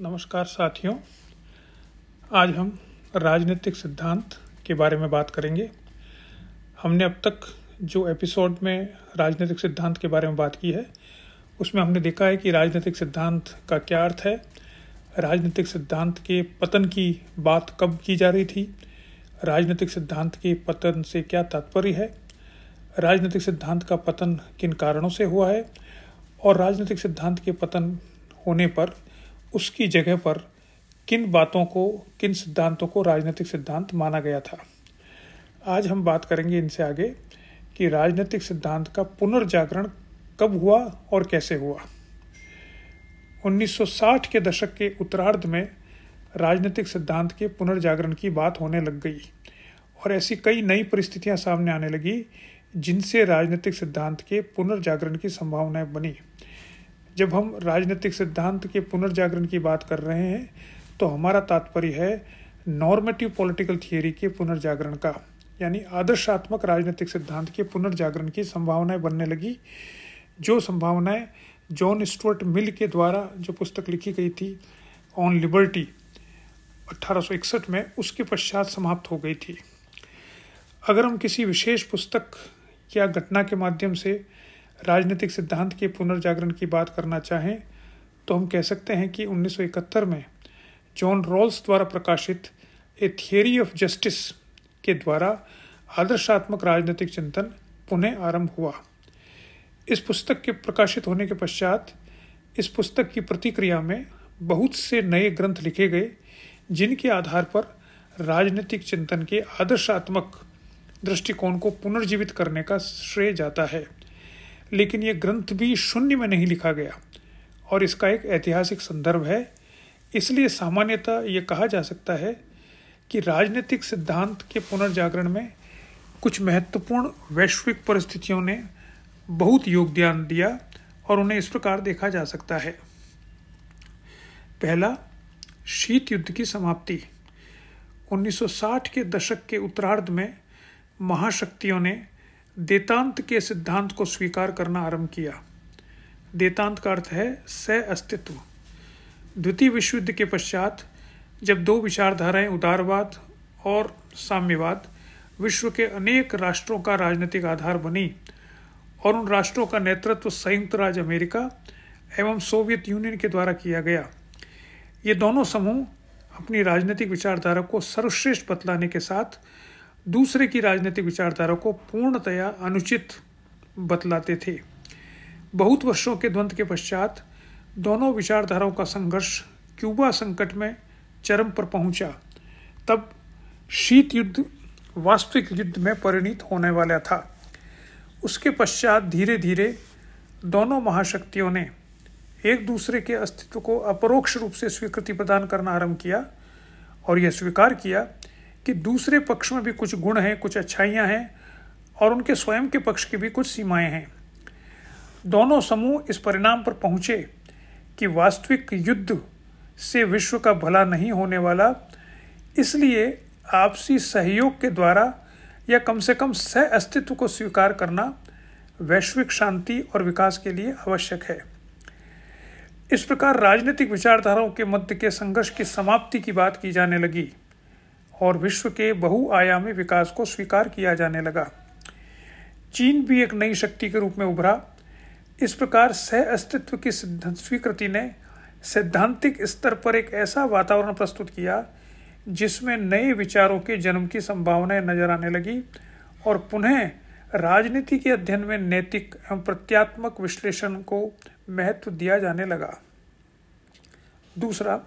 नमस्कार साथियों। आज हम राजनीतिक सिद्धांत के बारे में बात करेंगे। हमने अब तक जो एपिसोड में राजनीतिक सिद्धांत के बारे में बात की है, उसमें हमने देखा है कि राजनीतिक सिद्धांत का क्या अर्थ है, राजनीतिक सिद्धांत के पतन की बात कब की जा रही थी, राजनीतिक सिद्धांत के पतन से क्या तात्पर्य है, राजनीतिक सिद्धांत का पतन किन कारणों से हुआ है, और राजनीतिक सिद्धांत के पतन होने पर उसकी जगह पर किन बातों को, किन सिद्धांतों को राजनीतिक सिद्धांत माना गया था। आज हम बात करेंगे इनसे आगे कि राजनीतिक सिद्धांत का पुनर्जागरण कब हुआ और कैसे हुआ। 1960 के दशक के उत्तरार्ध में राजनीतिक सिद्धांत के पुनर्जागरण की बात होने लग गई और ऐसी कई नई परिस्थितियाँ सामने आने लगी, जिनसे राजनीतिक सिद्धांत के पुनर्जागरण की संभावनाएँ बनी। जब हम राजनीतिक सिद्धांत के पुनर्जागरण की बात कर रहे हैं तो हमारा तात्पर्य है नॉर्मेटिव पॉलिटिकल थियोरी के पुनर्जागरण का, यानी आदर्शात्मक राजनीतिक सिद्धांत के पुनर्जागरण की संभावनाएँ बनने लगी। जो संभावनाएँ जॉन स्टुअर्ट मिल के द्वारा जो पुस्तक लिखी गई थी ऑन लिबर्टी 1861 में, उसके पश्चात समाप्त हो गई थी। अगर हम किसी विशेष पुस्तक या घटना के माध्यम से राजनीतिक सिद्धांत के पुनर्जागरण की बात करना चाहें तो हम कह सकते हैं कि 1971 में जॉन रॉल्स द्वारा प्रकाशित ए थियरी ऑफ़ जस्टिस के द्वारा आदर्शात्मक राजनीतिक चिंतन पुनः आरंभ हुआ। इस पुस्तक के प्रकाशित होने के पश्चात इस पुस्तक की प्रतिक्रिया में बहुत से नए ग्रंथ लिखे गए, जिनके आधार पर राजनीतिक चिंतन के आदर्शात्मक दृष्टिकोण को पुनर्जीवित करने का श्रेय जाता है। लेकिन ये ग्रंथ भी शून्य में नहीं लिखा गया। और इसका एक ऐतिहासिक संदर्भ है। इसलिए सामान्यतः ये कहा जा सकता है कि राजनीतिक सिद्धांत के पुनर्जागरण में कुछ महत्वपूर्ण वैश्विक परिस्थितियों ने बहुत योगदान दिया और उन्हें इस प्रकार देखा जा सकता है। पहला, शीत युद्ध की समाप्ति। 1960 के दशक के उत्तरार्ध में महाशक्तियों ने देतांत के सिद्धांत को स्वीकार करना आरंभ किया। देतांत का अर्थ है सह अस्तित्व। द्वितीय विश्व युद्ध के पश्चात, जब दो विचारधाराएँ उदारवाद और साम्यवाद विश्व के अनेक राष्ट्रों का राजनीतिक आधार बनी और उन राष्ट्रों का नेतृत्व संयुक्त राज्य अमेरिका एवं सोवियत यूनियन के द्वारा किया गया, ये दोनों समूह अपनी राजनीतिक विचारधारा को सर्वश्रेष्ठ बतलाने के साथ दूसरे की राजनीतिक विचारधारा को पूर्णतया अनुचित बतलाते थे। बहुत वर्षों के द्वंद्व के पश्चात दोनों विचारधाराओं का संघर्ष क्यूबा संकट में चरम पर पहुँचा। तब शीत युद्ध, वास्तविक युद्ध में परिणित होने वाला था। उसके पश्चात धीरे धीरे दोनों महाशक्तियों ने एक दूसरे के अस्तित्व को अपरोक्ष रूप से स्वीकृति प्रदान करना आरंभ किया और यह स्वीकार किया कि दूसरे पक्ष में भी कुछ गुण हैं, कुछ अच्छाइयाँ हैं और उनके स्वयं के पक्ष की भी कुछ सीमाएँ हैं। दोनों समूह इस परिणाम पर पहुँचे कि वास्तविक युद्ध से विश्व का भला नहीं होने वाला, इसलिए आपसी सहयोग के द्वारा या कम से कम सह अस्तित्व को स्वीकार करना वैश्विक शांति और विकास के लिए आवश्यक है। इस प्रकार राजनीतिक विचारधाराओं के मध्य के संघर्ष की समाप्ति की बात की जाने लगी। और विश्व के बहुआयामी विकास को स्वीकार किया जाने लगा। चीन भी एक नई शक्ति के रूप में उभरा। इस प्रकार सह अस्तित्व की स्वीकृति ने सैद्धांतिक स्तर पर एक ऐसा वातावरण प्रस्तुत किया, जिसमें नए विचारों के जन्म की संभावनाएँ नज़र आने लगी और पुनः राजनीति के अध्ययन में नैतिक एवं प्रत्यात्मक विश्लेषण को महत्व दिया जाने लगा। दूसरा,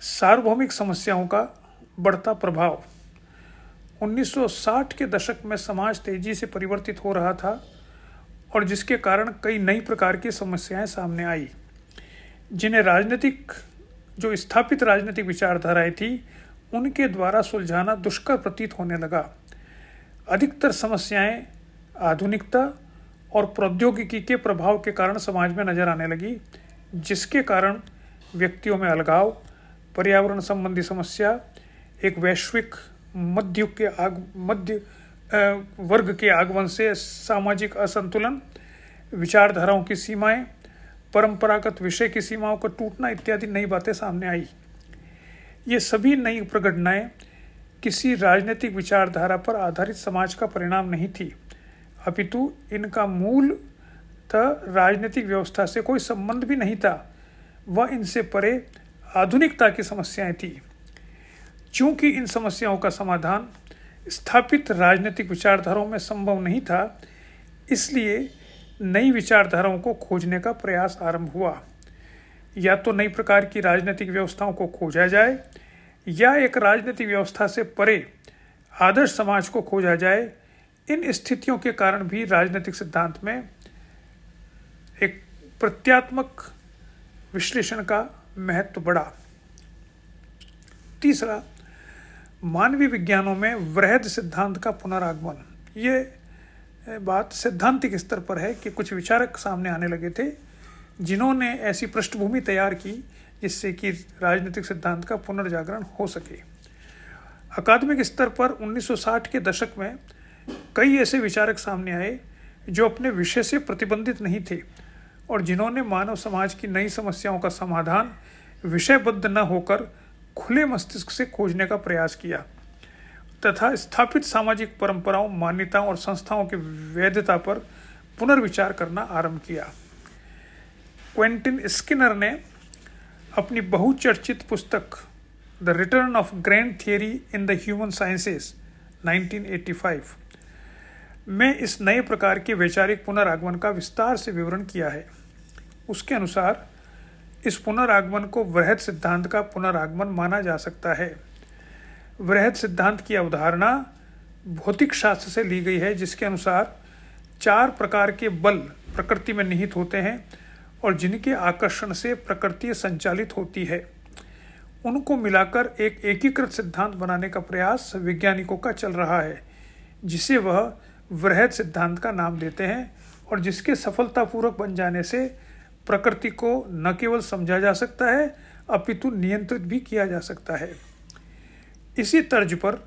सार्वभौमिक समस्याओं का बढ़ता प्रभाव। 1960 के दशक में समाज तेज़ी से परिवर्तित हो रहा था और जिसके कारण कई नई प्रकार की समस्याएँ सामने आई। जिन्हें राजनीतिक, जो स्थापित राजनीतिक विचारधाराएँ थी, उनके द्वारा सुलझाना दुष्कर प्रतीत होने लगा। अधिकतर समस्याएँ आधुनिकता और प्रौद्योगिकी के प्रभाव के कारण समाज में नज़र आने लगी, जिसके कारण व्यक्तियों में अलगाव, पर्यावरण संबंधी समस्या एक वैश्विक मध्य के आग, मध्य वर्ग के आगमन से सामाजिक असंतुलन, विचारधाराओं की सीमाएँ, परंपरागत विषय की सीमाओं का टूटना इत्यादि नई बातें सामने आई। ये सभी नई प्रघटनाएँ किसी राजनीतिक विचारधारा पर आधारित समाज का परिणाम नहीं थी। अपितु इनका मूल राजनीतिक व्यवस्था से कोई संबंध भी नहीं था। वह इनसे परे आधुनिकता की समस्याएँ थी। चूँकि इन समस्याओं का समाधान स्थापित राजनीतिक विचारधाराओं में संभव नहीं था, इसलिए नई विचारधाराओं को खोजने का प्रयास आरंभ हुआ। या तो नई प्रकार की राजनीतिक व्यवस्थाओं को खोजा जाए, या एक राजनीतिक व्यवस्था से परे आदर्श समाज को खोजा जाए, इन स्थितियों के कारण भी राजनीतिक सिद्धांत में एक प्रत्यात्मक विश्लेषण का महत्व बढ़ा। तीसरा मानवीय विज्ञानों में वृहद सिद्धांत का पुनरागमन। ये बात सिद्धांतिक स्तर पर है कि कुछ विचारक सामने आने लगे थे, जिन्होंने ऐसी पृष्ठभूमि तैयार की, जिससे कि राजनीतिक सिद्धांत का पुनर्जागरण हो सके। अकादमिक स्तर पर 1960 के दशक में कई ऐसे विचारक सामने आए, जो अपने विषय से प्रतिबंधित नहीं थे, और जिन्होंने मानव समाज की नई समस्याओं का समाधान विषयबद्ध न होकर खुले मस्तिष्क से खोजने का प्रयास किया, तथा स्थापित सामाजिक परंपराओं, मान्यताओं और संस्थाओं की वैधता पर पुनर्विचार करना आरंभ किया। क्वेंटिन स्किनर ने अपनी बहुचर्चित पुस्तक the return of grand theory in the human sciences 1985 में इस नए प्रकार के वैचारिक पुनरागमन का विस्तार से विवरण किया है। उसके अनुसार इस पुनरागमन को वृहद सिद्धांत का पुनरागमन माना जा सकता है। वृहद सिद्धांत की अवधारणा भौतिक शास्त्र से ली गई है, जिसके अनुसार चार प्रकार के बल प्रकृति में निहित होते हैं और जिनके आकर्षण से प्रकृति संचालित होती है। उनको मिलाकर एक एकीकृत सिद्धांत बनाने का प्रयास वैज्ञानिकों का चल रहा है, जिसे वह वृहद सिद्धांत का नाम देते हैं और जिसके सफलतापूर्वक बन जाने से प्रकृति को न केवल समझा जा सकता है, अपितु नियंत्रित भी किया जा सकता है। इसी तर्ज पर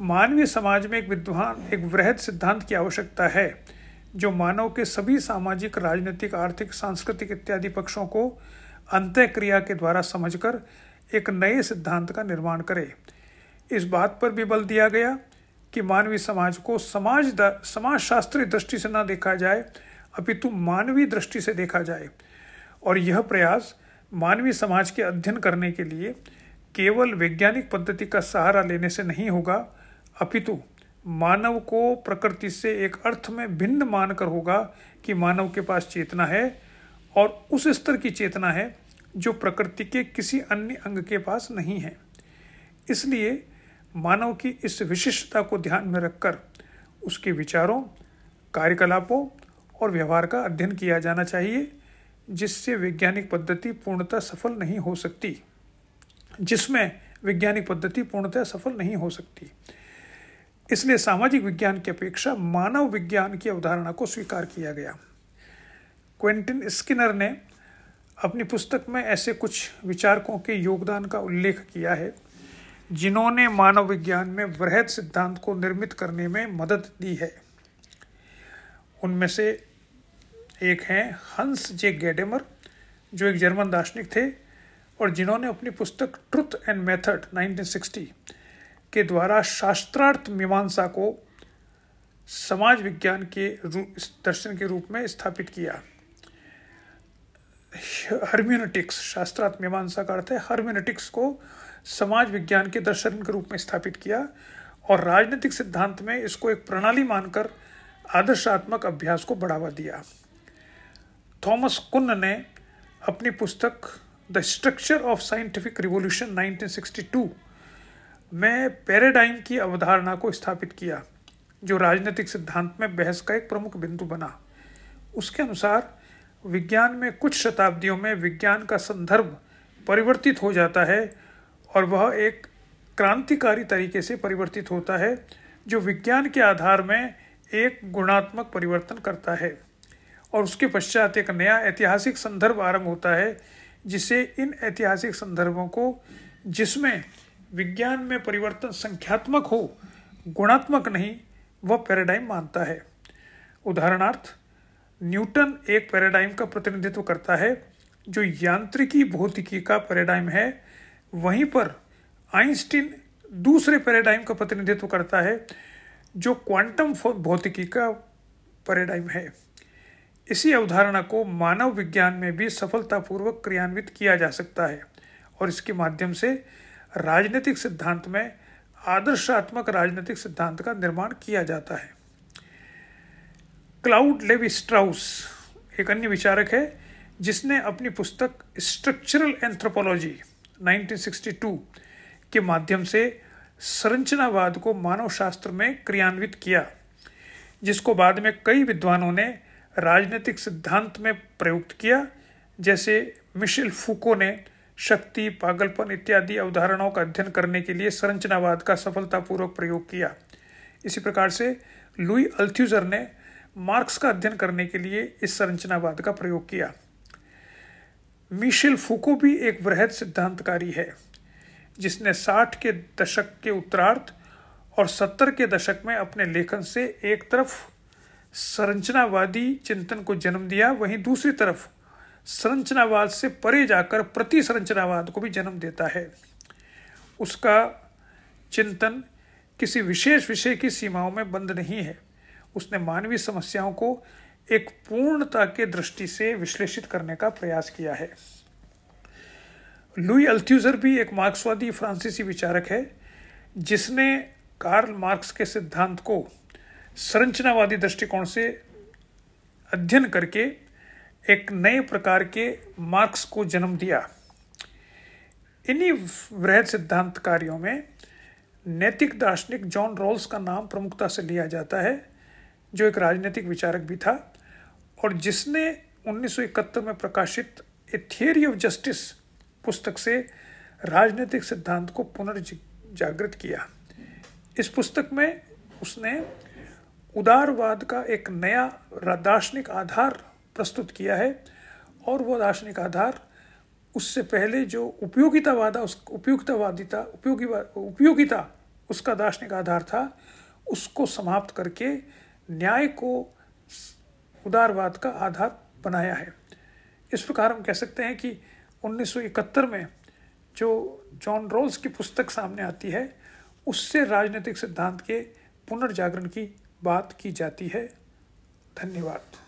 मानवीय समाज में एक विद्वान, एक वृहद सिद्धांत की आवश्यकता है, जो मानव के सभी सामाजिक, राजनीतिक, आर्थिक, सांस्कृतिक इत्यादि पक्षों को अंत क्रिया के द्वारा समझकर एक नए सिद्धांत का निर्माण करे। इस बात पर भी बल दिया गया कि मानवीय समाज को समाज समाज शास्त्रीय दृष्टि से न देखा जाए, अपितु मानवीय दृष्टि से देखा जाए। और यह प्रयास मानवीय समाज के अध्ययन करने के लिए केवल वैज्ञानिक पद्धति का सहारा लेने से नहीं होगा, अपितु मानव को प्रकृति से एक अर्थ में भिन्न मानकर होगा कि मानव के पास चेतना है और उस स्तर की चेतना है जो प्रकृति के किसी अन्य अंग के पास नहीं है। इसलिए मानव की इस विशिष्टता को ध्यान में रखकर उसके विचारों, कार्यकलापों और व्यवहार का अध्ययन किया जाना चाहिए। जिससे वैज्ञानिक पद्धति पूर्णतः सफल नहीं हो सकती, जिसमें वैज्ञानिक पद्धति पूर्णतः सफल नहीं हो सकती। इसलिए सामाजिक विज्ञान की अपेक्षा मानव विज्ञान की अवधारणा को स्वीकार किया गया। क्वेंटिन स्किनर ने अपनी पुस्तक में ऐसे कुछ विचारकों के योगदान का उल्लेख किया है, जिन्होंने मानव विज्ञान में वृहद सिद्धांत को निर्मित करने में मदद दी है। उनमें से एक हैं हंस जे गेडेमर, जो एक जर्मन दार्शनिक थे और जिन्होंने अपनी पुस्तक ट्रुथ एंड मेथड 1960 के द्वारा शास्त्रार्थ मीमांसा को समाज विज्ञान के दर्शन के रूप में स्थापित किया। हर्म्यूनिटिक्स शास्त्रार्थ मीमांसा का अर्थ है हर्म्यूनिटिक्स को समाज विज्ञान के दर्शन के रूप में स्थापित किया और राजनीतिक सिद्धांत में इसको एक प्रणाली मानकर आदर्शात्मक अभ्यास को बढ़ावा दिया। थॉमस कुन्न ने अपनी पुस्तक the structure of scientific revolution 1962 में पैराडाइम की अवधारणा को स्थापित किया, जो राजनीतिक सिद्धांत में बहस का एक प्रमुख बिंदु बना। उसके अनुसार, विज्ञान में कुछ शताब्दियों में विज्ञान का संदर्भ परिवर्तित हो जाता है और वह एक क्रांतिकारी तरीके से परिवर्तित होता है, जो विज्ञान के आधार में एक गुणात्मक परिवर्तन करता है। और उसके पश्चात एक नया ऐतिहासिक संदर्भ आरंभ होता है, जिसे इन ऐतिहासिक संदर्भों को, जिसमें विज्ञान में परिवर्तन संख्यात्मक हो, गुणात्मक नहीं, वह पैराडाइम मानता है। उदाहरणार्थ, न्यूटन एक पैराडाइम का प्रतिनिधित्व करता है, जो यांत्रिकी भौतिकी का पैराडाइम है। वहीं पर आइंस्टीन दूसरे पैराडाइम का प्रतिनिधित्व करता है, जो क्वांटम भौतिकी का पैराडाइम है। इसी अवधारणा को मानव विज्ञान में भी सफलतापूर्वक क्रियान्वित किया जा सकता है और इसके माध्यम से राजनीतिक सिद्धांत में आदर्शात्मक राजनीतिक सिद्धांत का निर्माण किया जाता है। क्लाउड लेवी स्ट्राउस एक अन्य विचारक है, जिसने अपनी पुस्तक स्ट्रक्चरल एंथ्रोपोलॉजी 1962 के माध्यम से संरचनावाद को मानव शास्त्र में क्रियान्वित किया, जिसको बाद में कई विद्वानों ने राजनीतिक सिद्धांत में प्रयुक्त किया, जैसे मिशेल फूको ने शक्ति, पागलपन इत्यादि अवधारणाओं का अध्ययन करने के लिए संरचनावाद का सफलतापूर्वक प्रयोग किया। इसी प्रकार से लुई अल्थ्यूजर ने मार्क्स का अध्ययन करने के लिए इस संरचनावाद का प्रयोग किया। मिशेल फूको भी एक वृहद सिद्धांतकारी है, जिसने 60 के दशक के उत्तरार्थ और 70 के दशक में अपने लेखन से एक तरफ़ संरचनावादी चिंतन को जन्म दिया, वहीं दूसरी तरफ़ संरचनावाद से परे जाकर प्रति संरचनावाद को भी जन्म देता है। उसका चिंतन किसी विशेष विषय की सीमाओं में बंद नहीं है। उसने मानवीय समस्याओं को एक पूर्णता के दृष्टि से विश्लेषित करने का प्रयास किया है। लुई अल्थ्यूजर भी एक मार्क्सवादी फ्रांसीसी विचारक है, जिसने कार्ल मार्क्स के सिद्धांत को संरचनावादी दृष्टिकोण से अध्ययन करके एक नए प्रकार के मार्क्स को जन्म दिया। इन्हीं वृहद सिद्धांत कार्यों में नैतिक दार्शनिक जॉन रॉल्स का नाम प्रमुखता से लिया जाता है, जो एक राजनीतिक विचारक भी था, और जिसने 1971 में प्रकाशित ए थियरी ऑफ़ जस्टिस पुस्तक से राजनीतिक सिद्धांत को पुनर्जागृत किया। इस पुस्तक में उसने उदारवाद का एक नया दार्शनिक आधार प्रस्तुत किया है और वह दार्शनिक आधार उससे पहले जो उपयोगितावादा, उस उपयुक्तवादिता, उपयोगी, उपयोगिता उसका दार्शनिक आधार था, उसको समाप्त करके न्याय को उदारवाद का आधार बनाया है। इस प्रकार हम कह सकते हैं कि 1971 में जो जॉन रोल्स की पुस्तक सामने आती है, उससे राजनीतिक सिद्धांत के पुनर्जागरण की बात की जाती है। धन्यवाद।